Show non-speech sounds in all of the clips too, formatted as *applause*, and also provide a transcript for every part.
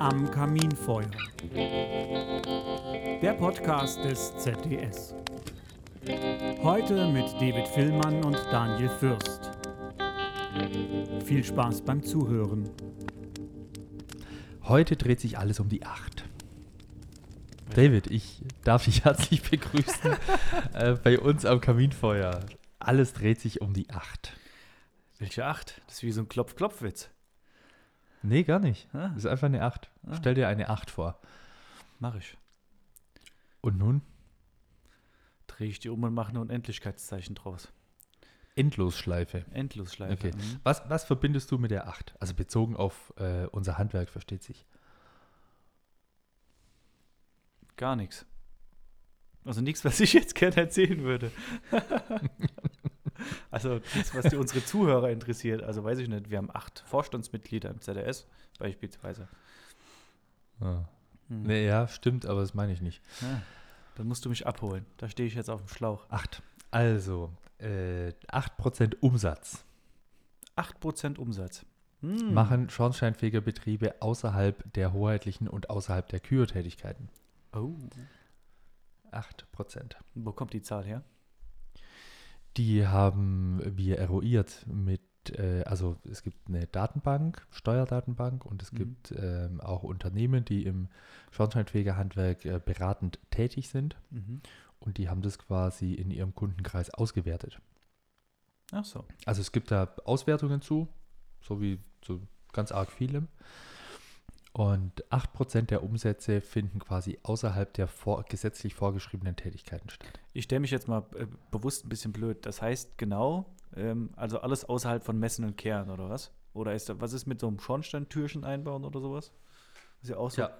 Am Kaminfeuer. Der Podcast des ZDS. Heute mit David Villmann und Daniel Fürst. Viel Spaß beim Zuhören. Heute dreht sich alles um die Acht. David, ich darf dich *laughs* herzlich begrüßen äh, bei uns am Kaminfeuer. Alles dreht sich um die Acht. Welche acht? Das ist wie so ein Klopf-Klopf-Witz. Nee, gar nicht. Ah. Das ist einfach eine Acht. Ah. Stell dir eine Acht vor. Mach ich. Und nun? Drehe ich die um und mache ein Unendlichkeitszeichen draus. Endlosschleife. Endlosschleife. Okay. Mhm. Was, was verbindest du mit der Acht? Also bezogen auf äh, unser Handwerk, versteht sich. Gar nichts. Also nichts, was ich jetzt gerne erzählen würde. *laughs* also nichts, was die unsere Zuhörer interessiert. Also weiß ich nicht. Wir haben acht Vorstandsmitglieder im ZDS beispielsweise. Ah. Hm. Nee, ja, stimmt, aber das meine ich nicht. Ja. Dann musst du mich abholen. Da stehe ich jetzt auf dem Schlauch. Acht. Also, äh, 8% Umsatz 8% Umsatz. Hm. machen Schornsteinfegerbetriebe außerhalb der hoheitlichen und außerhalb der Kühe-Tätigkeiten. Oh. 8%. Wo kommt die Zahl her? Die haben wir eruiert mit, äh, also es gibt eine Datenbank, Steuerdatenbank und es Mhm. gibt ähm, auch Unternehmen, die im Schornsteinfegerhandwerk äh, beratend tätig sind Mhm. und die haben das quasi in ihrem Kundenkreis ausgewertet. Ach so. Also es gibt da Auswertungen zu, so wie zu ganz arg vielem. Und 8% der Umsätze finden quasi außerhalb der vor, gesetzlich vorgeschriebenen Tätigkeiten statt. Ich stelle mich jetzt mal äh, bewusst ein bisschen blöd. Das heißt genau, ähm, also alles außerhalb von Messen und Kehren oder was? Oder ist da, was ist mit so einem Schornsteintürchen einbauen oder sowas? Ist ja auch so. Ja.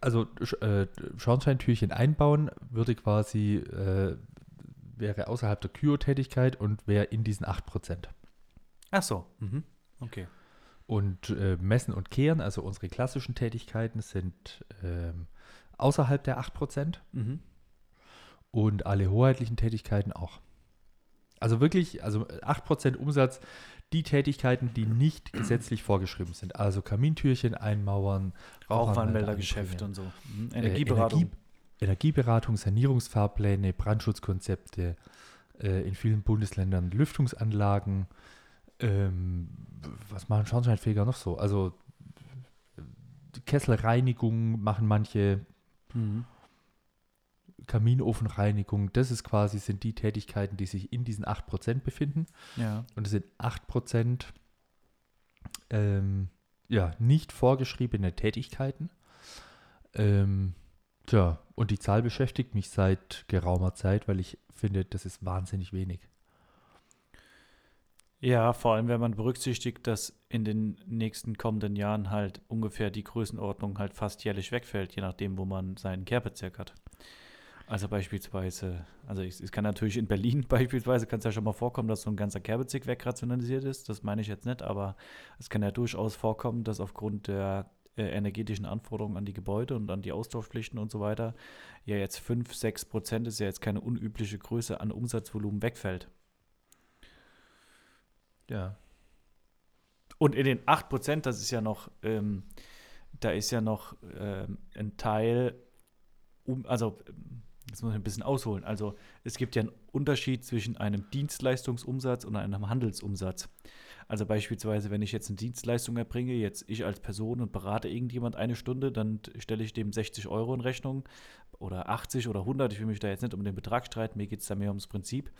Also äh, Schornsteintürchen einbauen würde quasi, äh, wäre außerhalb der Kyo-Tätigkeit und wäre in diesen 8%. Ach so. Mhm. Okay. Und äh, Messen und Kehren, also unsere klassischen Tätigkeiten, sind ähm, außerhalb der 8%. Mhm. und alle hoheitlichen Tätigkeiten auch. Also wirklich, also 8% Umsatz, die Tätigkeiten, die nicht gesetzlich vorgeschrieben sind. Also Kamintürchen einmauern, Rauchwarnmeldergeschäft Rauchwarnmelder und so. Mhm. äh, Energieberatung. Energie, Energieberatung, Sanierungsfahrpläne, Brandschutzkonzepte, äh, in vielen Bundesländern Lüftungsanlagen. Ähm, was machen Schornsteinfeger noch so? Also Kesselreinigung machen manche, Mhm. Kaminofenreinigung, das ist quasi, sind die Tätigkeiten, die sich in diesen 8% befinden. Ja. Und es sind 8% ähm, ja, nicht vorgeschriebene Tätigkeiten. Ähm, tja, und die Zahl beschäftigt mich seit geraumer Zeit, weil ich finde, das ist wahnsinnig wenig. Ja, vor allem, wenn man berücksichtigt, dass in den nächsten kommenden Jahren halt ungefähr die Größenordnung halt fast jährlich wegfällt, je nachdem, wo man seinen Kehrbezirk hat. Also beispielsweise, also ich- es kann natürlich in Berlin *laughs* beispielsweise, kann es ja schon mal vorkommen, dass so ein ganzer Kehrbezirk wegrationalisiert ist. Das meine ich jetzt nicht, aber es kann ja durchaus vorkommen, dass aufgrund der äh, energetischen Anforderungen an die Gebäude und an die Austauschpflichten und so weiter, ja jetzt 5, 6 Prozent ist ja jetzt keine unübliche Größe an Umsatzvolumen wegfällt. Ja. Und in den 8%, das ist ja noch, ähm, da ist ja noch ähm, ein Teil, um, also jetzt muss ich ein bisschen ausholen. Also es gibt ja einen Unterschied zwischen einem Dienstleistungsumsatz und einem Handelsumsatz. Also beispielsweise, wenn ich jetzt eine Dienstleistung erbringe, jetzt ich als Person und berate irgendjemand eine Stunde, dann stelle ich dem 60 Euro in Rechnung oder 80 oder 100. Ich will mich da jetzt nicht um den Betrag streiten, mir geht es da mehr ums Prinzip.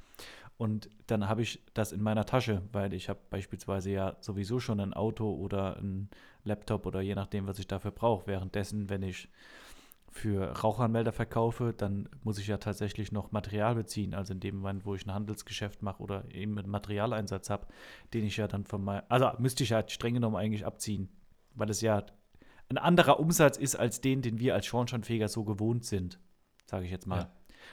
Und dann habe ich das in meiner Tasche, weil ich habe beispielsweise ja sowieso schon ein Auto oder ein Laptop oder je nachdem, was ich dafür brauche. Währenddessen, wenn ich für Rauchanmelder verkaufe, dann muss ich ja tatsächlich noch Material beziehen. Also in dem Moment, wo ich ein Handelsgeschäft mache oder eben einen Materialeinsatz habe, den ich ja dann von meinem, also müsste ich ja streng genommen eigentlich abziehen, weil es ja ein anderer Umsatz ist als den, den wir als Schornsteinfeger so gewohnt sind, sage ich jetzt mal. Ja.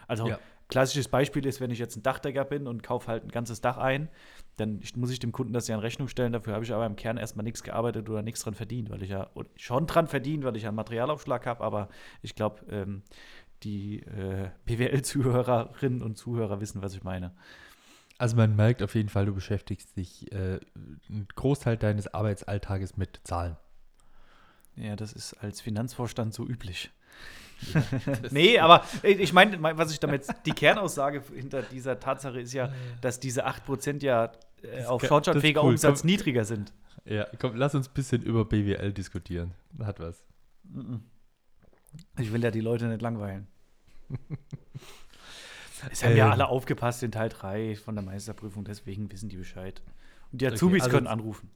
Also Ja. Klassisches Beispiel ist, wenn ich jetzt ein Dachdecker bin und kaufe halt ein ganzes Dach ein, dann muss ich dem Kunden das ja in Rechnung stellen. Dafür habe ich aber im Kern erstmal nichts gearbeitet oder nichts dran verdient, weil ich ja schon dran verdient, weil ich ja einen Materialaufschlag habe, aber ich glaube, ähm, die äh, PWL-Zuhörerinnen und Zuhörer wissen, was ich meine. Also man merkt auf jeden Fall, du beschäftigst dich äh, einen Großteil deines Arbeitsalltages mit Zahlen. Ja, das ist als Finanzvorstand so üblich. *laughs* nee, aber ich meine, was ich damit, die Kernaussage hinter dieser Tatsache ist ja, dass diese 8% ja äh, auf schornsteinfähiger cool. Umsatz Komm. niedriger sind. Ja, komm, lass uns ein bisschen über BWL diskutieren. Hat was. Ich will ja die Leute nicht langweilen. *laughs* Es haben ja Ähm. alle aufgepasst in Teil 3 von der Meisterprüfung, deswegen wissen die Bescheid. Und die Okay, Azubis also- können anrufen.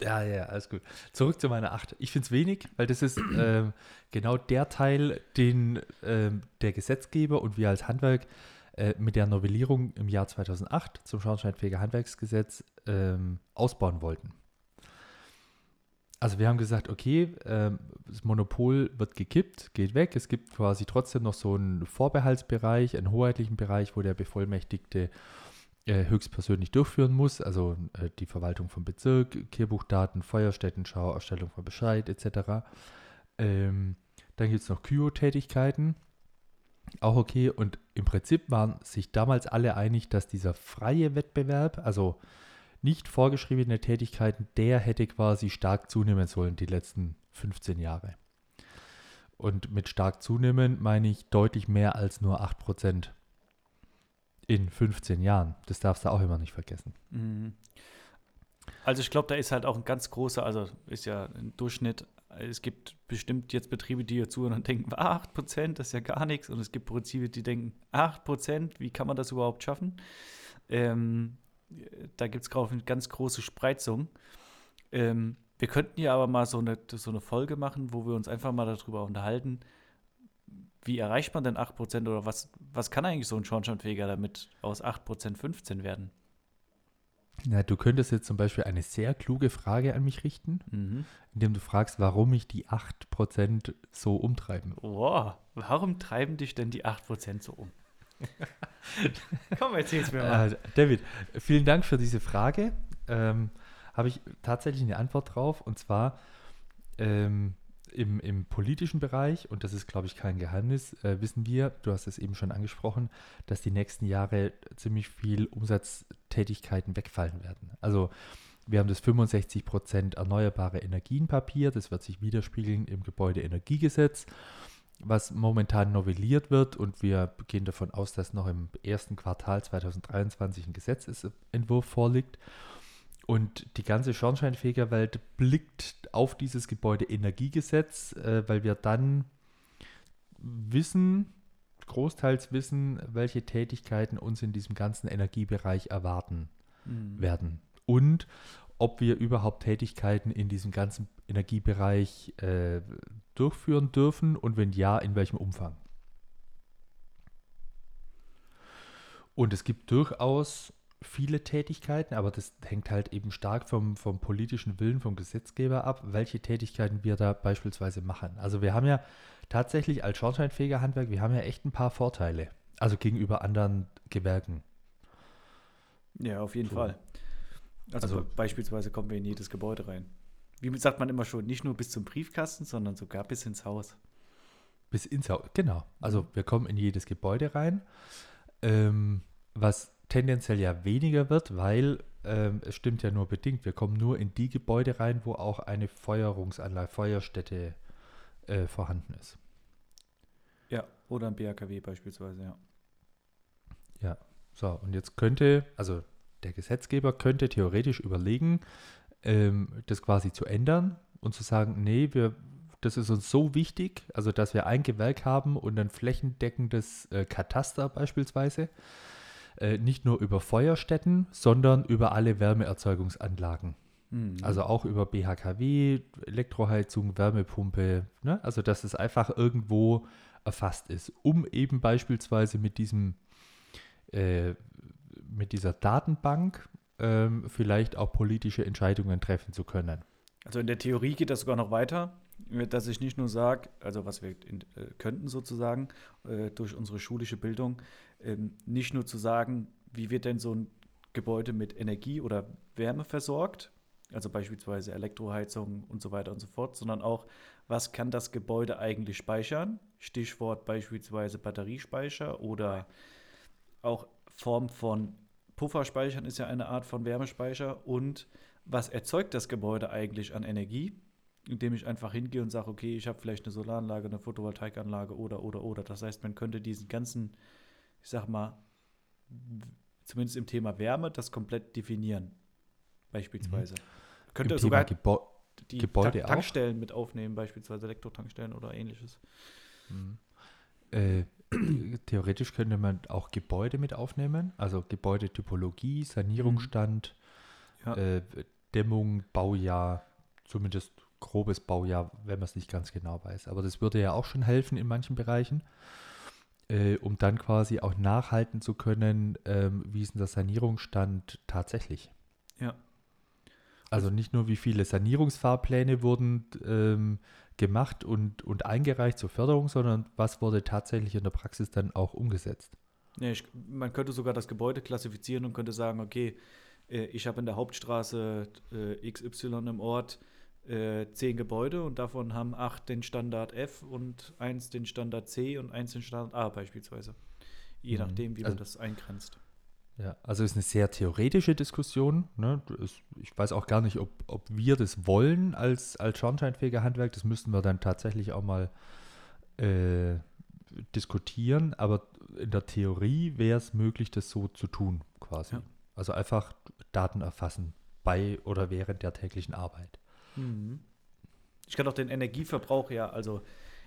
Ja, ja, alles gut. Zurück zu meiner 8. Ich finde es wenig, weil das ist *clears throat* ähm, genau der Teil, den ähm, der Gesetzgeber und wir als Handwerk äh, mit der Novellierung im Jahr 2008 zum Schornsteinfeger Handwerksgesetz ähm, ausbauen wollten. Also wir haben gesagt, okay, ähm, das Monopol wird gekippt, geht weg. Es gibt quasi trotzdem noch so einen Vorbehaltsbereich, einen hoheitlichen Bereich, wo der Bevollmächtigte äh, höchstpersönlich durchführen muss, also äh, die Verwaltung vom Bezirk, Kehrbuchdaten, Feuerstättenschau, Erstellung von Bescheid etc. Ähm, dann gibt es noch Kyo-Tätigkeiten, auch okay. Und im Prinzip waren sich damals alle einig, dass dieser freie Wettbewerb, also nicht vorgeschriebene Tätigkeiten, der hätte quasi stark zunehmen sollen die letzten 15 Jahre. Und mit stark zunehmen meine ich deutlich mehr als nur 8% in 15 Jahren. Das darfst du auch immer nicht vergessen. Mhm. Also ich glaube, da ist halt auch ein ganz großer, also ist ja ein Durchschnitt. Es gibt bestimmt jetzt Betriebe, die hier zuhören und denken, ah, 8%, das ist ja gar nichts. Und es gibt Betriebe, die denken, 8%, wie kann man das überhaupt schaffen? Ähm, da gibt es, eine ganz große Spreizung. Ähm, wir könnten ja aber mal so eine, so eine Folge machen, wo wir uns einfach mal darüber unterhalten, wie erreicht man denn 8% oder was, was kann eigentlich so ein Schornsteinfeger damit aus 8% 15 werden? Na, du könntest jetzt zum Beispiel eine sehr kluge Frage an mich richten, Mhm. indem du fragst, warum mich die 8% so umtreiben. Wow, warum treiben dich denn die 8% so um? *laughs* Komm, erzähl's mir mal. Äh, David, vielen Dank für diese Frage. Ähm, Habe ich tatsächlich eine Antwort drauf und zwar ähm, im, im politischen Bereich, und das ist, glaube ich, kein Geheimnis, äh, wissen wir, du hast es eben schon angesprochen, dass die nächsten Jahre ziemlich viel Umsatztätigkeiten wegfallen werden. Also wir haben das 65% erneuerbare Energienpapier, das wird sich widerspiegeln im Gebäudeenergiegesetz, was momentan novelliert wird und wir gehen davon aus, dass noch im ersten Quartal 2023 ein Gesetzesentwurf vorliegt. Und die ganze Schornsteinfegerwelt blickt auf dieses Gebäudeenergiegesetz, äh, weil wir dann wissen, großteils wissen, welche Tätigkeiten uns in diesem ganzen Energiebereich erwarten Mhm. werden und ob wir überhaupt Tätigkeiten in diesem ganzen Energiebereich äh, durchführen dürfen und wenn ja, in welchem Umfang. Und es gibt durchaus viele Tätigkeiten, aber das hängt halt eben stark vom, vom politischen Willen vom Gesetzgeber ab, welche Tätigkeiten wir da beispielsweise machen. Also wir haben ja tatsächlich als Schornsteinfegerhandwerk, wir haben ja echt ein paar Vorteile, also gegenüber anderen Gewerken. Ja, auf jeden So. Fall. Also, Also- be- beispielsweise kommen wir in jedes Gebäude rein. Wie sagt man immer schon, nicht nur bis zum Briefkasten, sondern sogar bis ins Haus. Bis ins Haus, genau. Also wir kommen in jedes Gebäude rein, ähm, was tendenziell ja weniger wird, weil ähm, es stimmt ja nur bedingt. Wir kommen nur in die Gebäude rein, wo auch eine Feuerungsanlage, Feuerstätte äh, vorhanden ist. Ja, oder ein BHKW beispielsweise, ja. Ja, so und jetzt könnte, also der Gesetzgeber könnte theoretisch überlegen, ähm, das quasi zu ändern und zu sagen, nee, wir, das ist uns so wichtig, also dass wir ein Gewerk haben und ein flächendeckendes äh, Kataster beispielsweise, äh, nicht nur über Feuerstätten, sondern über alle Wärmeerzeugungsanlagen. Mhm. Also auch über BHKW, Elektroheizung, Wärmepumpe, ne? also dass es einfach irgendwo erfasst ist, um eben beispielsweise mit diesem äh, mit dieser Datenbank ähm, vielleicht auch politische Entscheidungen treffen zu können. Also in der Theorie geht das sogar noch weiter, äh, dass ich nicht nur sage, also was wir in, äh, könnten sozusagen äh, durch unsere schulische Bildung, ähm, nicht nur zu sagen, wie wird denn so ein Gebäude mit Energie oder Wärme versorgt, also beispielsweise Elektroheizung und so weiter und so fort, sondern auch, was kann das Gebäude eigentlich speichern? Stichwort beispielsweise Batteriespeicher oder auch Form von Pufferspeichern ist ja eine Art von Wärmespeicher und was erzeugt das Gebäude eigentlich an Energie? Indem ich einfach hingehe und sage, okay, ich habe vielleicht eine Solaranlage, eine Photovoltaikanlage oder, oder, oder. Das heißt, man könnte diesen ganzen, ich sag mal, zumindest im Thema Wärme, das komplett definieren. Beispielsweise. Mhm. Könnte Im sogar Gebäude die Gebäude Ta Tankstellen auch? mit aufnehmen, beispielsweise Elektrotankstellen oder ähnliches. Mhm. Äh, *clears throat* theoretisch könnte man auch Gebäude mit aufnehmen, also Gebäudetypologie, Sanierungsstand, mhm. ja. äh, Dämmung, Baujahr, zumindest grobes Baujahr, wenn man es nicht ganz genau weiß. Aber das würde ja auch schon helfen in manchen Bereichen, äh, um dann quasi auch nachhalten zu können, ähm, wie ist denn der Sanierungsstand tatsächlich. Ja. Also nicht nur, wie viele Sanierungsfahrpläne wurden ähm, gemacht und, und eingereicht zur Förderung, sondern was wurde tatsächlich in der Praxis dann auch umgesetzt. Ja, ich, man könnte sogar das Gebäude klassifizieren und könnte sagen, okay, äh, ich habe in der Hauptstraße äh, XY im Ort äh, zehn Gebäude und davon haben acht den Standard F und eins den Standard C und eins den Standard A beispielsweise. Je mhm. nachdem, wie also, man das eingrenzt. Ja, also ist eine sehr theoretische Diskussion. Ne? Ich weiß auch gar nicht, ob, ob wir das wollen als, als schornsteinfähiger Handwerk. Das müssten wir dann tatsächlich auch mal äh, diskutieren. Aber in der Theorie wäre es möglich, das so zu tun, quasi. Ja. Also einfach Daten erfassen bei oder während der täglichen Arbeit. Mhm. Ich kann auch den Energieverbrauch ja, also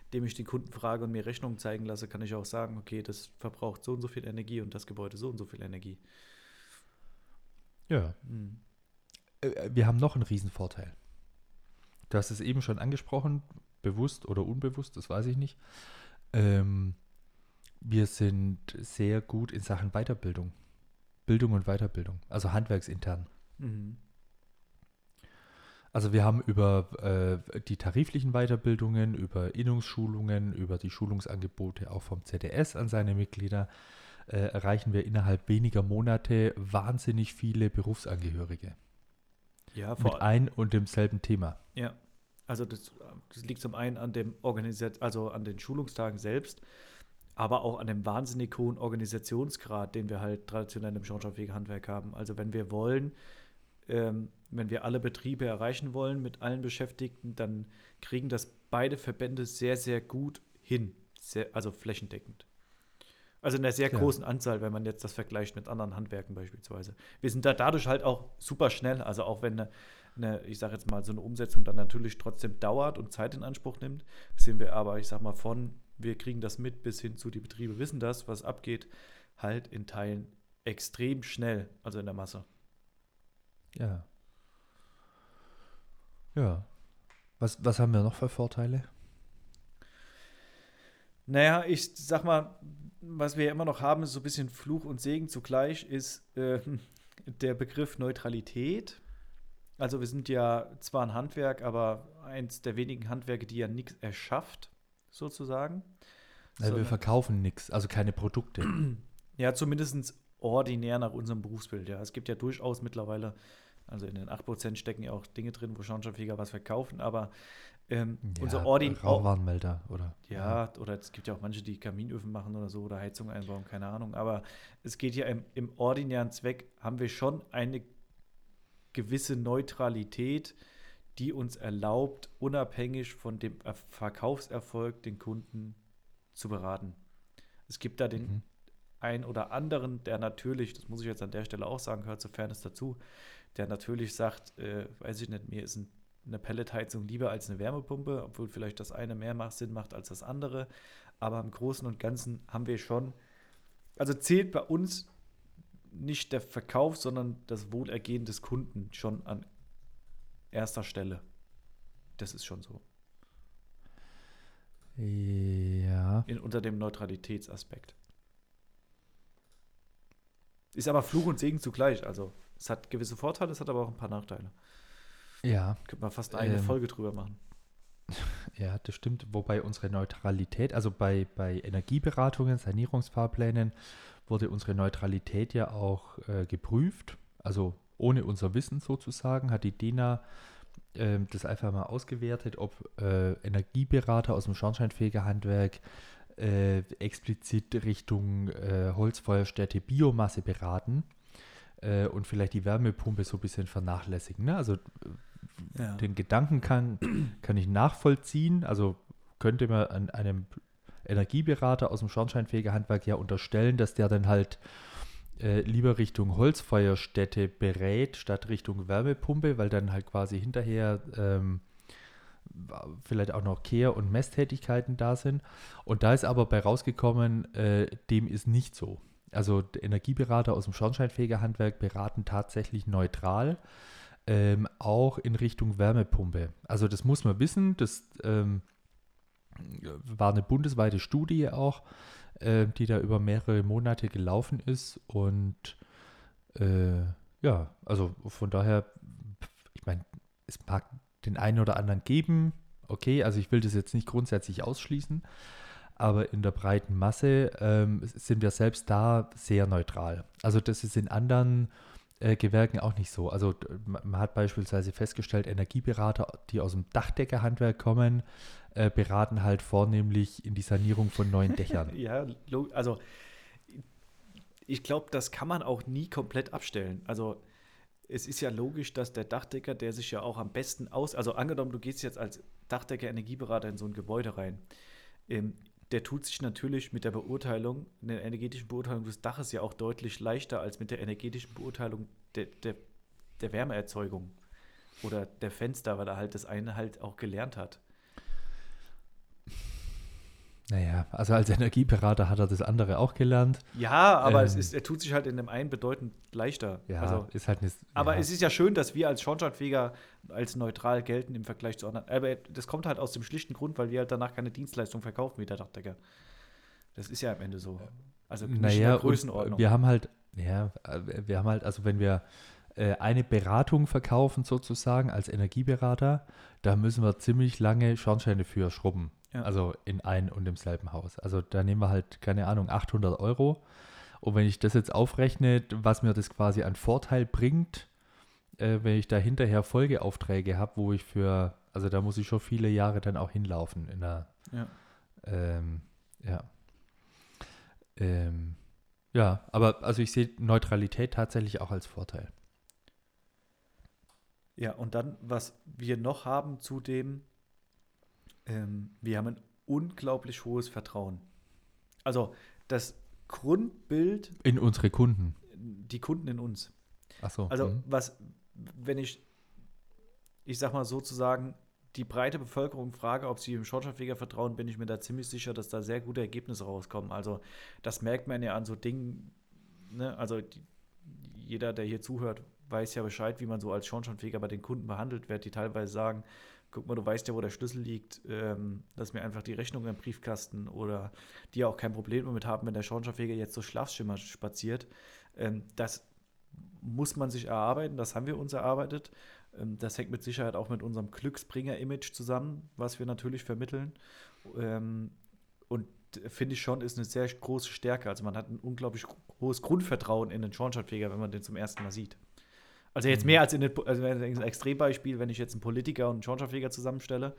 indem ich den Kunden frage und mir Rechnungen zeigen lasse, kann ich auch sagen, okay, das verbraucht so und so viel Energie und das Gebäude so und so viel Energie. Ja. Mhm. Wir haben noch einen Riesenvorteil. Du hast es eben schon angesprochen, bewusst oder unbewusst, das weiß ich nicht. Ähm, wir sind sehr gut in Sachen Weiterbildung. Bildung und Weiterbildung, also handwerksintern. Mhm. Also wir haben über äh, die tariflichen Weiterbildungen, über Innungsschulungen, über die Schulungsangebote auch vom ZDS an seine Mitglieder äh, erreichen wir innerhalb weniger Monate wahnsinnig viele Berufsangehörige. Ja, mit ein und demselben Thema. Ja, also das, das liegt zum einen an dem Organisat also an den Schulungstagen selbst, aber auch an dem wahnsinnig hohen Organisationsgrad, den wir halt traditionell im Schornsteinfegerhandwerk haben. Also wenn wir wollen, ähm, wenn wir alle Betriebe erreichen wollen mit allen Beschäftigten, dann kriegen das beide Verbände sehr, sehr gut hin. Sehr, also flächendeckend. Also in einer sehr ja. großen Anzahl, wenn man jetzt das vergleicht mit anderen Handwerken beispielsweise. Wir sind da dadurch halt auch super schnell. Also auch wenn eine, eine ich sage jetzt mal, so eine Umsetzung dann natürlich trotzdem dauert und Zeit in Anspruch nimmt, sind wir aber, ich sage mal, von wir kriegen das mit bis hin zu die Betriebe wissen das, was abgeht, halt in Teilen extrem schnell, also in der Masse. Ja. Ja. Was, was haben wir noch für Vorteile? Naja, ich sag mal, was wir ja immer noch haben, ist so ein bisschen Fluch und Segen zugleich, ist äh, *laughs* der Begriff Neutralität. Also wir sind ja zwar ein Handwerk, aber eins der wenigen Handwerke, die ja nichts erschafft, sozusagen. Also wir verkaufen nichts, also keine Produkte. *clears throat* Ja, zumindest ordinär nach unserem Berufsbild. Ja. Es gibt ja durchaus mittlerweile also in den 8% stecken ja auch Dinge drin, wo Schornsteinfeger was verkaufen, aber ähm, ja, unser Ordin. Rauchwarnmelder, oder? Ja, oder es gibt ja auch manche, die Kaminöfen machen oder so oder Heizung einbauen, keine Ahnung. Aber es geht ja im, im ordinären Zweck, haben wir schon eine gewisse Neutralität, die uns erlaubt, unabhängig von dem Verkaufserfolg den Kunden zu beraten. Es gibt da den mhm. Einen oder anderen, der natürlich, das muss ich jetzt an der Stelle auch sagen, gehört zur Fairness dazu, der natürlich sagt, äh, weiß ich nicht, mir ist ein, eine Pelletheizung lieber als eine Wärmepumpe, obwohl vielleicht das eine mehr macht, Sinn macht als das andere. Aber im Großen und Ganzen haben wir schon, also zählt bei uns nicht der Verkauf, sondern das Wohlergehen des Kunden schon an erster Stelle. Das ist schon so. Ja. In, unter dem Neutralitätsaspekt. Ist aber Fluch und Segen zugleich. Also es hat gewisse Vorteile, es hat aber auch ein paar Nachteile. Ja. Könnte man fast eine ähm, Folge drüber machen. *laughs* Ja, das stimmt. Wobei unsere Neutralität, also bei, bei Energieberatungen, Sanierungsfahrplänen, wurde unsere Neutralität ja auch äh, geprüft. Also ohne unser Wissen sozusagen, hat die DENA äh, das einfach mal ausgewertet, ob äh, Energieberater aus dem Schornsteinfegerhandwerk äh, explizit Richtung äh, Holzfeuerstätte Biomasse beraten äh, und vielleicht die Wärmepumpe so ein bisschen vernachlässigen. Ne? Also Ja. den Gedanken kann, kann ich nachvollziehen. Also könnte man an einem Energieberater aus dem Schornsteinfegerhandwerk ja unterstellen, dass der dann halt äh, lieber Richtung Holzfeuerstätte berät, statt Richtung Wärmepumpe, weil dann halt quasi hinterher ähm, vielleicht auch noch Kehr- und Messtätigkeiten da sind. Und da ist aber bei rausgekommen, äh, dem ist nicht so. Also Energieberater aus dem Schornsteinfegerhandwerk beraten tatsächlich neutral, ähm, auch in Richtung Wärmepumpe. Also das muss man wissen, das ähm, war eine bundesweite Studie auch, äh, die da über mehrere Monate gelaufen ist. Und äh, ja, also von daher, ich meine, es mag den einen oder anderen geben. Okay, also ich will das jetzt nicht grundsätzlich ausschließen, aber in der breiten Masse ähm, sind wir selbst da sehr neutral. Also das ist in anderen äh, Gewerken auch nicht so. Also man hat beispielsweise festgestellt, Energieberater, die aus dem Dachdeckerhandwerk kommen, äh, beraten halt vornehmlich in die Sanierung von neuen Dächern. *laughs* Ja, also ich glaube, das kann man auch nie komplett abstellen. Also es ist ja logisch, dass der Dachdecker, der sich ja auch am besten aus, also angenommen, du gehst jetzt als Dachdecker, Energieberater in so ein Gebäude rein, ähm, der tut sich natürlich mit der Beurteilung, der energetischen Beurteilung des Daches ja auch deutlich leichter als mit der energetischen Beurteilung der, der, der Wärmeerzeugung oder der Fenster, weil er halt das eine halt auch gelernt hat. Naja, also als Energieberater hat er das andere auch gelernt. Ja, aber es Ähm. ist, er tut sich halt in dem einen bedeutend leichter. Ja, also, ist halt eine. aber ja. es ist ja schön, dass wir als Schornsteinfeger als neutral gelten im Vergleich zu anderen. Aber das kommt halt aus dem schlichten Grund, weil wir halt danach keine Dienstleistung verkaufen wie der Dachdecker. Das ist ja am Ende so. Also nicht in Naja, Größenordnung. wir haben halt, ja, wir haben halt, also wenn wir äh, eine Beratung verkaufen sozusagen als Energieberater, da müssen wir ziemlich lange Schornsteine für schrubben. Ja. Also in ein und demselben Haus. Also da nehmen wir halt, keine Ahnung, 800 Euro. Und wenn ich das jetzt aufrechne, was mir das quasi an Vorteil bringt, äh, wenn ich da hinterher Folgeaufträge habe, wo ich für, also da muss ich schon viele Jahre dann auch hinlaufen in der, Ja. ähm, ja. Ähm, ja, aber also ich sehe Neutralität tatsächlich auch als Vorteil. Ja, und dann, was wir noch haben zudem, ähm, wir haben ein unglaublich hohes Vertrauen. Also das Grundbild, In unsere Kunden. die Kunden in uns. Achso. Also mhm. was, wenn ich, ich sag mal sozusagen, die breite Bevölkerung frage, ob sie dem Schornsteinfeger vertrauen, bin ich mir da ziemlich sicher, dass da sehr gute Ergebnisse rauskommen. Also das merkt man ja an so Dingen, ne? also die, jeder, der hier zuhört, weiß ja Bescheid, wie man so als Schornsteinfeger bei den Kunden behandelt wird, die teilweise sagen, guck mal, du weißt ja, wo der Schlüssel liegt, ähm, lass mir einfach die Rechnung im Briefkasten oder die ja auch kein Problem damit haben, wenn der Schornsteinfeger jetzt so Schlafschimmer spaziert. Ähm, das muss man sich erarbeiten, das haben wir uns erarbeitet. Ähm, das hängt mit Sicherheit auch mit unserem Glücksbringer-Image zusammen, was wir natürlich vermitteln. Ähm, und finde ich schon, ist eine sehr große Stärke. Also man hat ein unglaublich hohes Grundvertrauen in den Schornsteinfeger, wenn man den zum ersten Mal sieht. Also jetzt mehr als in den, also ein Extrembeispiel, wenn ich jetzt einen Politiker und einen Schornsteinfeger zusammenstelle,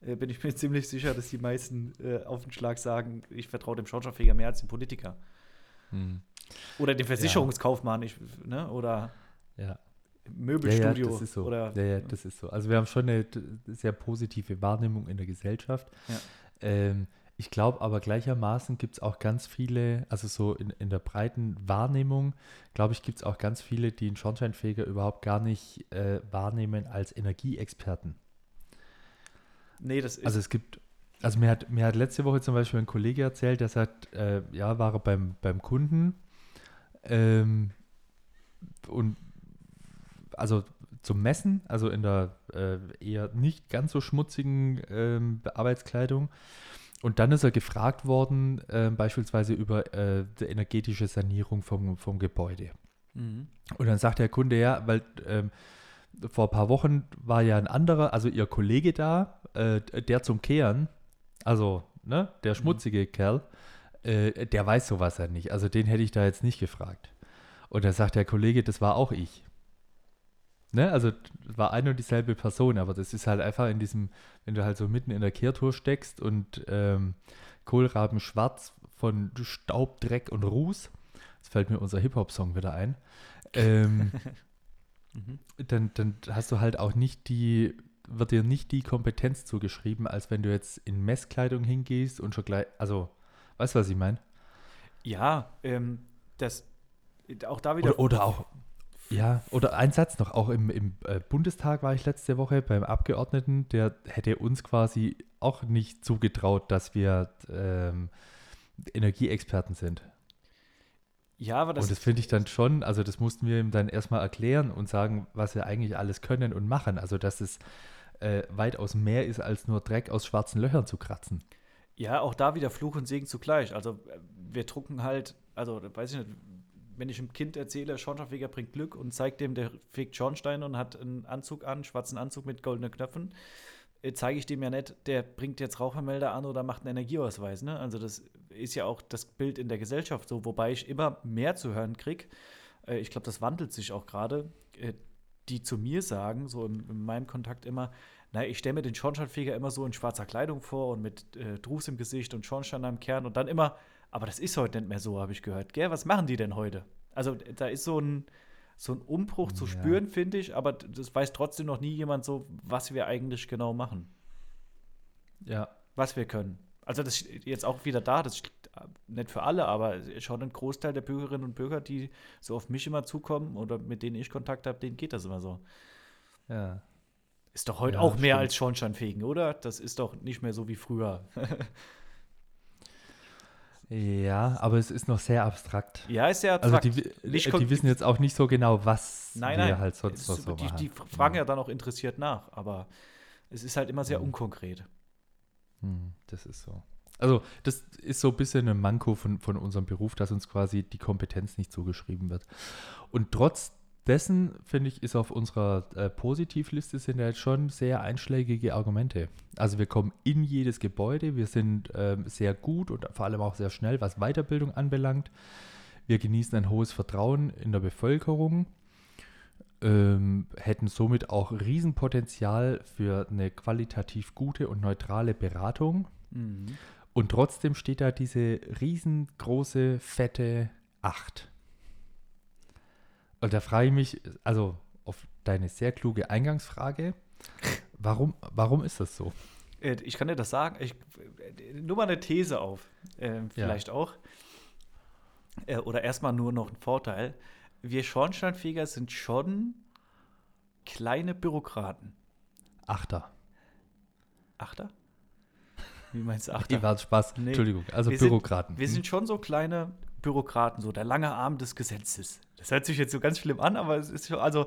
äh, bin ich *laughs* mir ziemlich sicher, dass die meisten äh, auf den Schlag sagen, ich vertraue dem Schornsteinfeger mehr als dem Politiker. Mhm. Oder dem Versicherungskaufmann, ich, ne? oder Ja. Ja, Möbelstudio. ja, das ist so. Oder, ja, ja, das ist so. Also wir haben schon eine sehr positive Wahrnehmung in der Gesellschaft. Ja. Ähm, ich glaube aber gleichermaßen gibt es auch ganz viele, also so in, in der breiten Wahrnehmung, glaube ich, gibt es auch ganz viele, die einen Schornsteinfeger überhaupt gar nicht äh, wahrnehmen als Energieexperten. nee, das ist. Also es gibt, also mir hat, mir hat letzte Woche zum Beispiel ein Kollege erzählt, der sagt, äh, ja, war er beim, beim Kunden ähm, und also zum Messen, also in der äh, eher nicht ganz so schmutzigen ähm, Arbeitskleidung. Und dann ist er gefragt worden, äh, beispielsweise über äh, die energetische Sanierung vom, vom Gebäude. mhm. Und dann sagt der Kunde ja, weil ähm, vor ein paar Wochen war ja ein anderer, also ihr Kollege da, äh, der zum Kehren, also ne, der schmutzige Kerl, äh, der weiß sowas ja nicht. Also den hätte ich da jetzt nicht gefragt. Und dann sagt der Kollege, das war auch ich. Ne? Also war eine und dieselbe Person, aber das ist halt einfach in diesem, wenn du halt so mitten in der Kehrtour steckst und ähm, Kohlraben schwarz von Staub, Dreck und Ruß, Jetzt fällt mir unser Hip-Hop-Song wieder ein. Ähm, *laughs* Mhm. dann, dann hast du halt auch nicht die, wird dir nicht die Kompetenz zugeschrieben, als wenn du jetzt in Messkleidung hingehst und schon gleich, also, weißt du, was ich meine? Ja, ähm, das auch da wieder. Oder, oder auch, ja, oder ein Satz noch, auch im, im äh, Bundestag war ich letzte Woche beim Abgeordneten, der hätte uns quasi auch nicht zugetraut, dass wir ähm, Energieexperten sind. ja, aber das, und das finde ich dann schon, also das mussten wir ihm dann erstmal erklären und sagen, was wir eigentlich alles können und machen. Also dass es äh, weitaus mehr ist, als nur Dreck aus schwarzen Löchern zu kratzen. Ja, auch da wieder Fluch und Segen zugleich. Also äh, wir drucken halt, also weiß ich nicht, wenn ich einem Kind erzähle, Schornsteinfeger bringt Glück und zeigt dem, der fegt Schornsteine und hat einen Anzug an, schwarzen Anzug mit goldenen Knöpfen, äh, zeige ich dem ja nicht, der bringt jetzt Rauchvermelder an oder macht einen Energieausweis. Ne? Also das ist ja auch das Bild in der Gesellschaft so, wobei ich immer mehr zu hören kriege. Äh, ich glaube, das wandelt sich auch gerade, äh, die zu mir sagen, so in, in meinem Kontakt immer, na, ich stelle mir den Schornsteinfeger immer so in schwarzer Kleidung vor und mit äh, Drus im Gesicht und Schornstein am Kern und dann immer, aber das ist heute nicht mehr so, habe ich gehört. Gell, was machen die denn heute? Also da ist so ein, so ein Umbruch zu Ja. spüren, finde ich, aber das weiß trotzdem noch nie jemand so, was wir eigentlich genau machen, Ja. was wir können. Also das ist jetzt auch wieder da, das ist nicht für alle, aber schon ein Großteil der Bürgerinnen und Bürger, die so auf mich immer zukommen oder mit denen ich Kontakt habe, denen geht das immer so. Ja. Ist doch heute Ja, auch mehr stimmt. als Schornsteinfegen, oder? Das ist doch nicht mehr so wie früher. *laughs* Ja, aber es ist noch sehr abstrakt. ja, ist ja Also abstrakt. die, wi- Nicht äh, die wissen jetzt auch nicht so genau, was Nein, wir nein. halt sonst noch so die, machen. die fragen ja dann auch interessiert nach, aber es ist halt immer sehr Mhm. unkonkret. Hm, das ist so. Also, das ist so ein bisschen ein Manko von, von unserem Beruf, dass uns quasi die Kompetenz nicht zugeschrieben wird. Und trotz dessen, finde ich, ist auf unserer äh, Positivliste sind ja jetzt schon sehr einschlägige Argumente. Also wir kommen in jedes Gebäude, wir sind ähm, sehr gut und vor allem auch sehr schnell, was Weiterbildung anbelangt. Wir genießen ein hohes Vertrauen in der Bevölkerung, ähm, hätten somit auch Riesenpotenzial für eine qualitativ gute und neutrale Beratung. Mhm. Und trotzdem steht da diese riesengroße, fette 8. Und da frage ich mich, also auf deine sehr kluge Eingangsfrage, warum, warum ist das so? Äh, Ich kann dir das sagen. Ich, äh, nur mal eine These auf. Ähm, vielleicht auch. Äh, oder erstmal nur noch ein Vorteil. Wir Schornsteinfeger sind schon kleine Bürokraten. Achter. Achter? Wie meinst du *laughs* Achter? war Spaß. Nee. Entschuldigung. Also Wir sind- Bürokraten. Wir sind schon so kleine Bürokraten, so der lange Arm des Gesetzes. Das hört sich jetzt so ganz schlimm an, aber es ist schon, also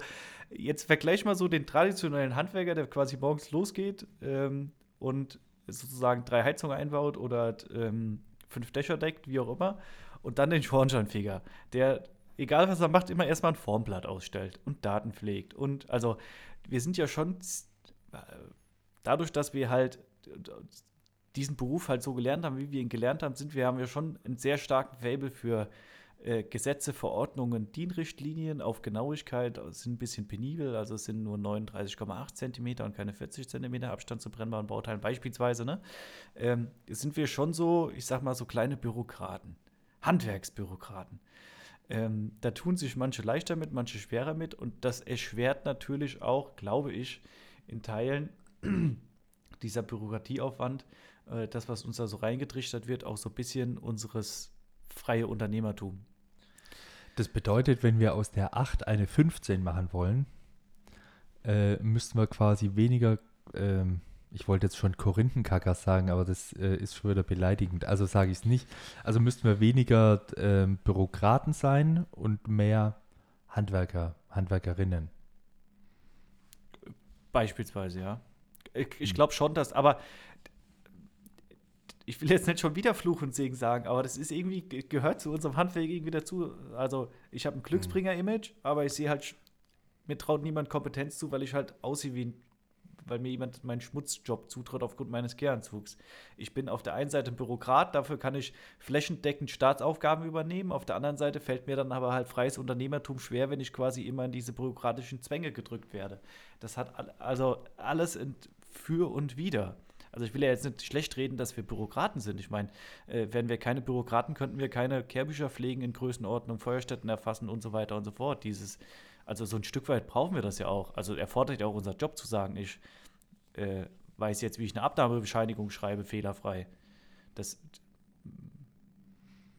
jetzt vergleich mal so den traditionellen Handwerker, der quasi morgens losgeht ähm, und sozusagen drei Heizungen einbaut oder ähm, fünf Dächer deckt, wie auch immer, und dann den Schornsteinfeger, der, egal was er macht, immer erstmal ein Formblatt ausstellt und Daten pflegt. Und also wir sind ja schon äh, dadurch, dass wir halt diesen Beruf halt so gelernt haben, wie wir ihn gelernt haben, sind wir, haben wir schon einen sehr starken Fable für äh, Gesetze, Verordnungen, DIN-Richtlinien auf Genauigkeit, sind ein bisschen penibel, also es sind nur 39,8 Zentimeter und keine 40 Zentimeter Abstand zu brennbaren Bauteilen beispielsweise, ne? Ähm, sind wir schon so, ich sag mal, so kleine Bürokraten, Handwerksbürokraten. Ähm, da tun sich manche leichter mit, manche schwerer mit und das erschwert natürlich auch, glaube ich, in Teilen *clears throat* dieser Bürokratieaufwand, äh, das, was uns da so reingetrichtert wird, auch so ein bisschen unseres freie Unternehmertum. Das bedeutet, wenn wir aus der 8 eine 15 machen wollen, äh, müssten wir quasi weniger, ähm, ich wollte jetzt schon Korinthenkacker sagen, aber das äh, ist schon wieder beleidigend, also sage ich es nicht. Also müssten wir weniger ähm, Bürokraten sein und mehr Handwerker, Handwerkerinnen. Beispielsweise, ja. Ich, ich glaube schon, dass, aber ich will jetzt nicht schon wieder Fluch und Segen sagen, aber das ist irgendwie, ge- gehört zu unserem Handwerk irgendwie dazu. Also, ich habe ein Glücksbringer-Image, aber ich sehe halt, mir traut niemand Kompetenz zu, weil ich halt aussehe wie ein, weil mir jemand meinen Schmutzjob zutraut aufgrund meines Gehranzugs. Ich bin auf der einen Seite ein Bürokrat, dafür kann ich flächendeckend Staatsaufgaben übernehmen. Auf der anderen Seite fällt mir dann aber halt freies Unternehmertum schwer, wenn ich quasi immer in diese bürokratischen Zwänge gedrückt werde. Das hat al- also alles für und wider. Also ich will ja jetzt nicht schlecht reden, dass wir Bürokraten sind. Ich meine, äh, wären wir keine Bürokraten, könnten wir keine Kehrbücher pflegen in Größenordnung, Feuerstätten erfassen und so weiter und so fort. Dieses, also so ein Stück weit brauchen wir das ja auch. Also erfordert ja auch unser Job zu sagen, ich äh, weiß jetzt, wie ich eine Abnahmebescheinigung schreibe, fehlerfrei. Das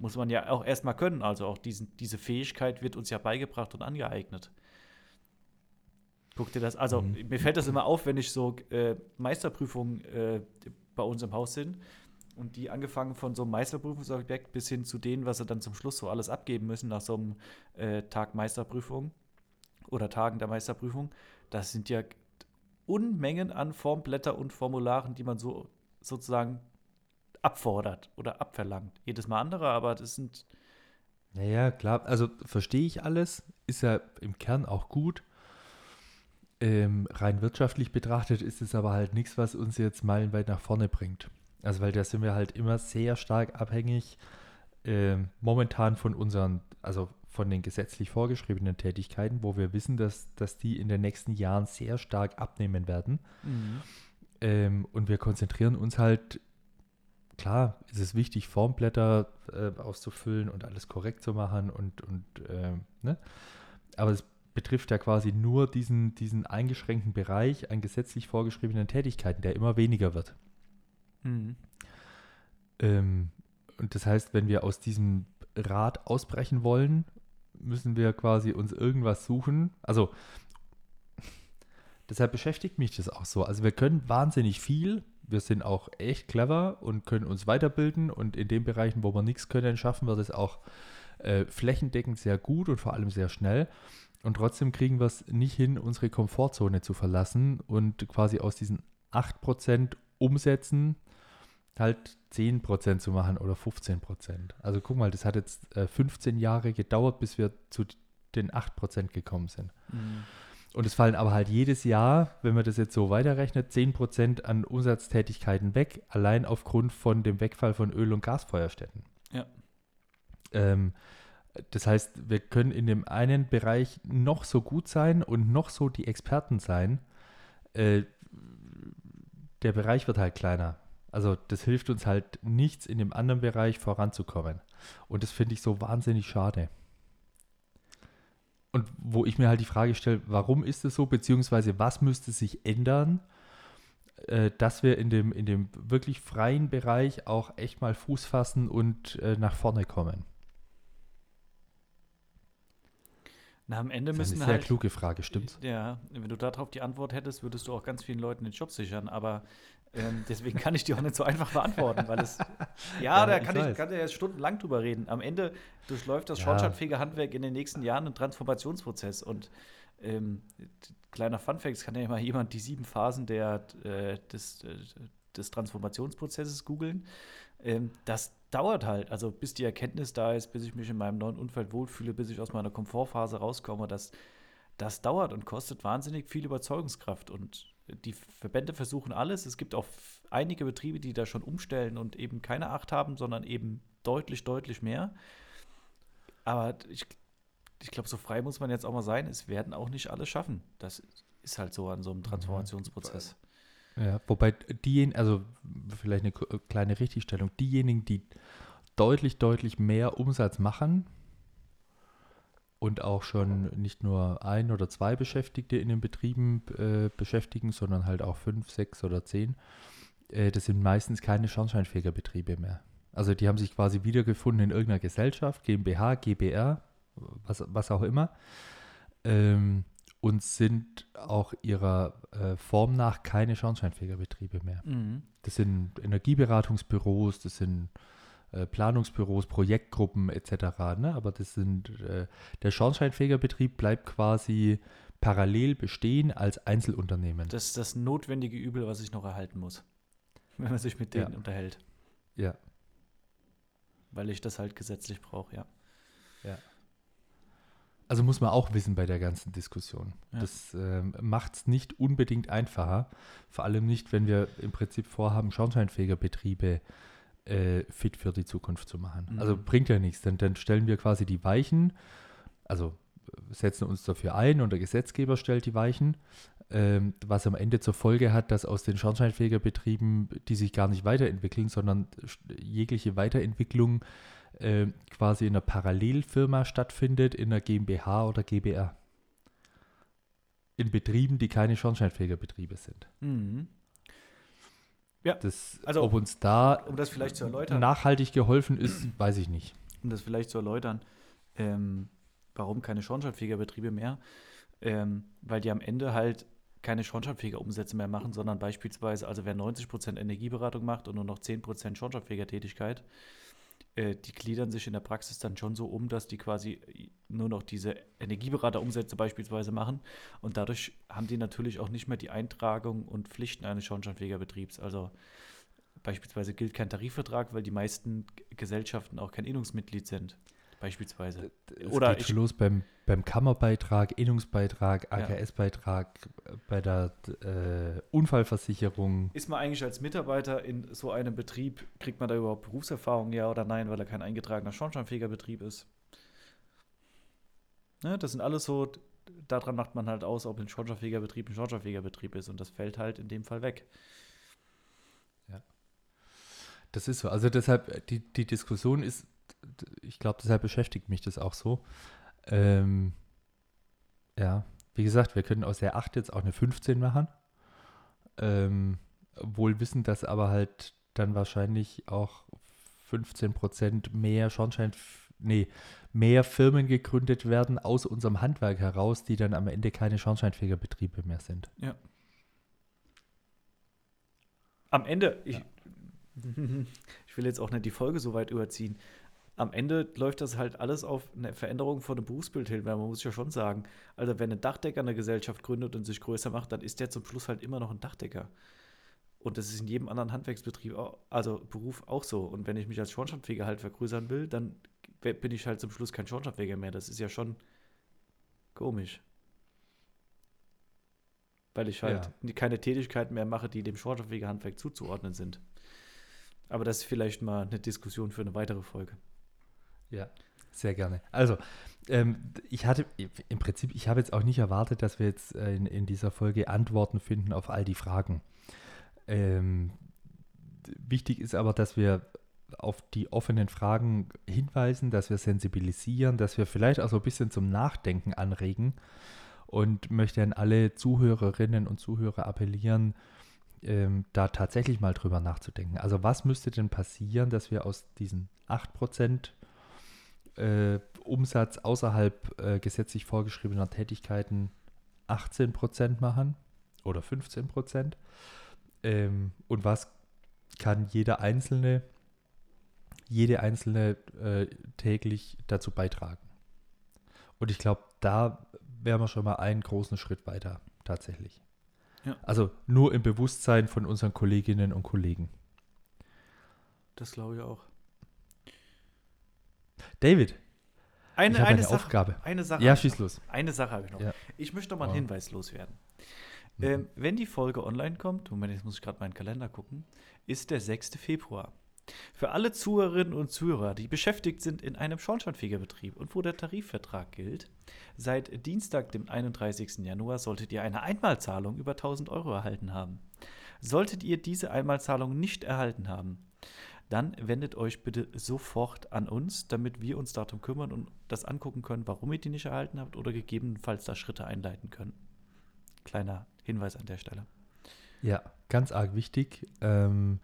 muss man ja auch erstmal können. Also auch diesen, diese Fähigkeit wird uns ja beigebracht und angeeignet. Guck dir das, also mhm. mir fällt das immer auf, wenn ich so äh, Meisterprüfungen äh, bei uns im Haus sind und die angefangen von so einem Meisterprüfungsobjekt bis hin zu denen, was sie dann zum Schluss so alles abgeben müssen nach so einem äh, Tag Meisterprüfung oder Tagen der Meisterprüfung, das sind ja Unmengen an Formblätter und Formularen, die man so sozusagen abfordert oder abverlangt. Jedes Mal andere, aber das sind. Naja, klar, also verstehe ich alles, ist ja im Kern auch gut. Ähm, rein wirtschaftlich betrachtet ist es aber halt nichts, was uns jetzt meilenweit nach vorne bringt. Also, weil da sind wir halt immer sehr stark abhängig äh, momentan von unseren, also von den gesetzlich vorgeschriebenen Tätigkeiten, wo wir wissen, dass, dass die in den nächsten Jahren sehr stark abnehmen werden. Mhm. Ähm, und wir konzentrieren uns halt, klar, ist es wichtig, Formblätter äh, auszufüllen und alles korrekt zu machen und, und äh, ne? aber es betrifft ja quasi nur diesen, diesen eingeschränkten Bereich an gesetzlich vorgeschriebenen Tätigkeiten, der immer weniger wird. Mhm. Ähm, und das heißt, wenn wir aus diesem Rad ausbrechen wollen, müssen wir quasi uns irgendwas suchen. Also *laughs* deshalb beschäftigt mich das auch so. Also wir können wahnsinnig viel. Wir sind auch echt clever und können uns weiterbilden und in den Bereichen, wo wir nichts können, schaffen wir das auch äh, flächendeckend sehr gut und vor allem sehr schnell. Und trotzdem kriegen wir es nicht hin, unsere Komfortzone zu verlassen und quasi aus diesen 8% Umsätzen halt 10% zu machen oder 15%. Also guck mal, das hat jetzt äh, 15 Jahre gedauert, bis wir zu den 8% gekommen sind. Mhm. Und es fallen aber halt jedes Jahr, wenn man das jetzt so weiterrechnet, 10% an Umsatztätigkeiten weg, allein aufgrund von dem Wegfall von Öl- und Gasfeuerstätten. Ja. Ähm, das heißt, wir können in dem einen Bereich noch so gut sein und noch so die Experten sein. Äh, der Bereich wird halt kleiner. Also das hilft uns halt nichts in dem anderen Bereich voranzukommen. Und das finde ich so wahnsinnig schade. Und wo ich mir halt die Frage stelle, warum ist es so, beziehungsweise was müsste sich ändern, äh, dass wir in dem, in dem wirklich freien Bereich auch echt mal Fuß fassen und äh, nach vorne kommen. Na, am Ende das müssen ist eine sehr halt, kluge Frage, stimmt? Ja, wenn du darauf die Antwort hättest, würdest du auch ganz vielen Leuten den Job sichern. Aber ähm, deswegen kann ich die auch nicht so einfach beantworten, weil es. *laughs* Ja, ja da kann ich, ich kann ja jetzt stundenlang drüber reden. Am Ende durchläuft das ja. Schornsteinfegerhandwerk in den nächsten Jahren einen Transformationsprozess. Und ähm, kleiner Funfact, es kann ja immer jemand die sieben Phasen der, äh, des, äh, des Transformationsprozesses googeln. Ähm, das dauert halt, also bis die Erkenntnis da ist, bis ich mich in meinem neuen Umfeld wohlfühle, bis ich aus meiner Komfortphase rauskomme, das, das dauert und kostet wahnsinnig viel Überzeugungskraft. Und die Verbände versuchen alles. Es gibt auch einige Betriebe, die da schon umstellen und eben keine Acht haben, sondern eben deutlich, deutlich mehr. Aber ich, ich glaube, so frei muss man jetzt auch mal sein. Es werden auch nicht alle schaffen. Das ist halt so an so einem Transformationsprozess. Ja, wobei diejenigen, also vielleicht eine kleine Richtigstellung, diejenigen, die deutlich, deutlich mehr Umsatz machen und auch schon nicht nur ein oder zwei Beschäftigte in den Betrieben äh, beschäftigen, sondern halt auch fünf, sechs oder zehn, äh, das sind meistens keine Schornsteinfegerbetriebe mehr. Also die haben sich quasi wiedergefunden in irgendeiner Gesellschaft, GmbH, GBR, was, was auch immer. Ähm, und sind auch ihrer äh, Form nach keine Schornsteinfegerbetriebe mehr. Mhm. Das sind Energieberatungsbüros, das sind äh, Planungsbüros, Projektgruppen etc. Ne? Aber das sind äh, der Schornsteinfegerbetrieb bleibt quasi parallel bestehen als Einzelunternehmen. Das ist das notwendige Übel, was ich noch erhalten muss, *laughs* wenn man sich mit denen ja. unterhält. Ja. Weil ich das halt gesetzlich brauche, ja. Ja. Also muss man auch wissen bei der ganzen Diskussion. Ja. Das äh, macht es nicht unbedingt einfacher. Vor allem nicht, wenn wir im Prinzip vorhaben, Schornsteinfegerbetriebe äh, fit für die Zukunft zu machen. Mhm. Also bringt ja nichts. Denn dann stellen wir quasi die Weichen, also setzen uns dafür ein und der Gesetzgeber stellt die Weichen, ähm, was am Ende zur Folge hat, dass aus den Schornsteinfegerbetrieben, die sich gar nicht weiterentwickeln, sondern jegliche Weiterentwicklung äh, quasi in einer Parallelfirma stattfindet, in einer GmbH oder GbR. In Betrieben, die keine Schornsteinfegerbetriebe sind. Mhm. Ja, das, also, ob uns da um das vielleicht zu erläutern, nachhaltig geholfen ist, weiß ich nicht. Um das vielleicht zu erläutern, ähm, warum keine Schornsteinfegerbetriebe mehr? Ähm, weil die am Ende halt keine Schornsteinfegerumsätze mehr machen, sondern beispielsweise, also wer 90% Energieberatung macht und nur noch 10% Schornsteinfegertätigkeit, äh, die gliedern sich in der Praxis dann schon so um, dass die quasi nur noch diese Energieberaterumsätze beispielsweise machen. Und dadurch haben die natürlich auch nicht mehr die Eintragung und Pflichten eines Schornsteinfegerbetriebs. Also beispielsweise gilt kein Tarifvertrag, weil die meisten Gesellschaften auch kein Innungsmitglied sind beispielsweise. Es Oder geht schon los beim, beim Kammerbeitrag, Innungsbeitrag, AKS-Beitrag, ja. bei der äh, Unfallversicherung. Ist man eigentlich als Mitarbeiter in so einem Betrieb, kriegt man da überhaupt Berufserfahrung, ja oder nein, weil er kein eingetragener Schornsteinfeger Betrieb ist? Ne, das sind alles so, daran macht man halt aus, ob ein Schornsteinfegerbetrieb ein Schornsteinfegerbetrieb ist und das fällt halt in dem Fall weg. Ja. Das ist so. Also deshalb, die, die Diskussion ist ich glaube, deshalb beschäftigt mich das auch so. Ähm, ja, wie gesagt, wir können aus der 8 jetzt auch eine 15 machen. Ähm, wohl wissen, dass aber halt dann wahrscheinlich auch 15 Prozent mehr Schornstein, nee, mehr Firmen gegründet werden aus unserem Handwerk heraus, die dann am Ende keine Schornsteinfegerbetriebe mehr sind. Ja. Am Ende, ich, ja. *laughs* ich will jetzt auch nicht die Folge so weit überziehen, am Ende läuft das halt alles auf eine Veränderung von dem Berufsbild hin, weil man muss ja schon sagen, also wenn ein Dachdecker eine Gesellschaft gründet und sich größer macht, dann ist der zum Schluss halt immer noch ein Dachdecker. Und das ist in jedem anderen Handwerksbetrieb, also Beruf auch so. Und wenn ich mich als Schornsteinfeger halt vergrößern will, dann bin ich halt zum Schluss kein Schornsteinfeger mehr. Das ist ja schon komisch. Weil ich halt ja. keine Tätigkeiten mehr mache, die dem Schornsteinfeger-Handwerk zuzuordnen sind. Aber das ist vielleicht mal eine Diskussion für eine weitere Folge. Ja, sehr gerne. Also, ähm, ich hatte im Prinzip, ich habe jetzt auch nicht erwartet, dass wir jetzt äh, in, in dieser Folge Antworten finden auf all die Fragen. Ähm, wichtig ist aber, dass wir auf die offenen Fragen hinweisen, dass wir sensibilisieren, dass wir vielleicht auch so ein bisschen zum Nachdenken anregen und möchte an alle Zuhörerinnen und Zuhörer appellieren, ähm, da tatsächlich mal drüber nachzudenken. Also was müsste denn passieren, dass wir aus diesen 8% äh, Umsatz außerhalb äh, gesetzlich vorgeschriebener Tätigkeiten 18 Prozent machen oder 15 Prozent. Ähm, und was kann jeder Einzelne, jede Einzelne äh, täglich dazu beitragen? Und ich glaube, da wären wir schon mal einen großen Schritt weiter, tatsächlich. Ja. Also nur im Bewusstsein von unseren Kolleginnen und Kollegen. Das glaube ich auch. David. Eine, eine, eine Sache, Aufgabe. Eine Sache. Ja, schieß los. Eine Sache habe ich noch. Ja. Ich möchte noch mal einen oh. Hinweis loswerden. Mhm. Ähm, wenn die Folge online kommt, Moment, jetzt muss ich gerade meinen Kalender gucken, ist der 6. Februar. Für alle Zuhörerinnen und Zuhörer, die beschäftigt sind in einem Schornsteinfegerbetrieb und wo der Tarifvertrag gilt, seit Dienstag, dem 31. Januar, solltet ihr eine Einmalzahlung über 1000 Euro erhalten haben. Solltet ihr diese Einmalzahlung nicht erhalten haben, dann wendet euch bitte sofort an uns, damit wir uns darum kümmern und das angucken können, warum ihr die nicht erhalten habt oder gegebenenfalls da Schritte einleiten können. Kleiner Hinweis an der Stelle. Ja, ganz arg wichtig. Ähm,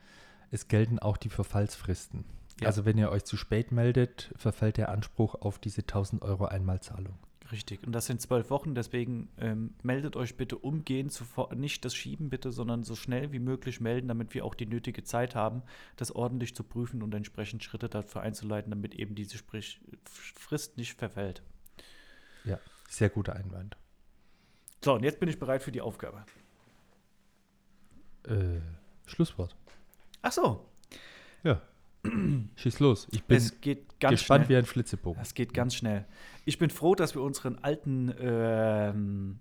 es gelten auch die Verfallsfristen. Ja. Also wenn ihr euch zu spät meldet, verfällt der Anspruch auf diese 1000 Euro Einmalzahlung. Richtig. Und das sind zwölf Wochen, deswegen ähm, meldet euch bitte umgehend, sofort, nicht das Schieben bitte, sondern so schnell wie möglich melden, damit wir auch die nötige Zeit haben, das ordentlich zu prüfen und entsprechend Schritte dafür einzuleiten, damit eben diese Sprich Frist nicht verfällt. Ja, sehr guter Einwand. So, und jetzt bin ich bereit für die Aufgabe. Äh, Schlusswort. Ach so. Ja. *clears throat* Schieß los. Ich bin gespannt schnell. wie ein Flitzebogen. Es geht ganz schnell. Ich bin froh, dass wir unseren alten ähm,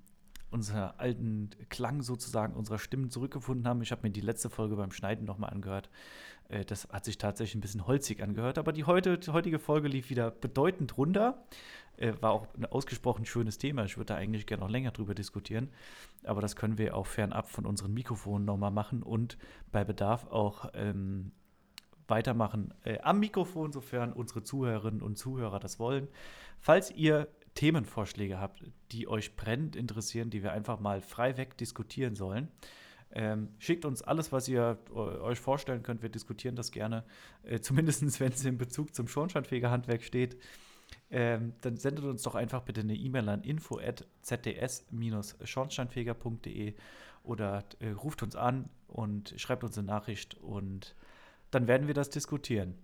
unser alten Klang sozusagen unserer Stimmen zurückgefunden haben. Ich habe mir die letzte Folge beim Schneiden nochmal angehört. Äh, das hat sich tatsächlich ein bisschen holzig angehört, aber die, heute, die heutige Folge lief wieder bedeutend runter. Äh, war auch ein ausgesprochen schönes Thema. Ich würde da eigentlich gerne noch länger drüber diskutieren. Aber das können wir auch fernab von unseren Mikrofonen nochmal machen und bei Bedarf auch ähm, weitermachen äh, am Mikrofon, sofern unsere Zuhörerinnen und Zuhörer das wollen. Falls ihr Themenvorschläge habt, die euch brennend interessieren, die wir einfach mal frei weg diskutieren sollen, ähm, schickt uns alles, was ihr äh, euch vorstellen könnt. Wir diskutieren das gerne, äh, zumindest *laughs* wenn es in Bezug zum Schornsteinfegerhandwerk steht. Ähm, dann sendet uns doch einfach bitte eine E-Mail an info@zts-schornsteinfeger.de oder äh, ruft uns an und schreibt uns eine Nachricht und dann werden wir das diskutieren.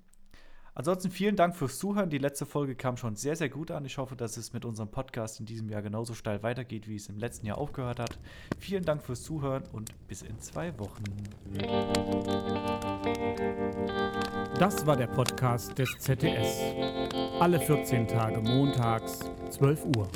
Ansonsten vielen Dank fürs Zuhören. Die letzte Folge kam schon sehr, sehr gut an. Ich hoffe, dass es mit unserem Podcast in diesem Jahr genauso steil weitergeht, wie es im letzten Jahr aufgehört hat. Vielen Dank fürs Zuhören und bis in zwei Wochen. Das war der Podcast des ZDS. Alle 14 Tage montags, 12 Uhr.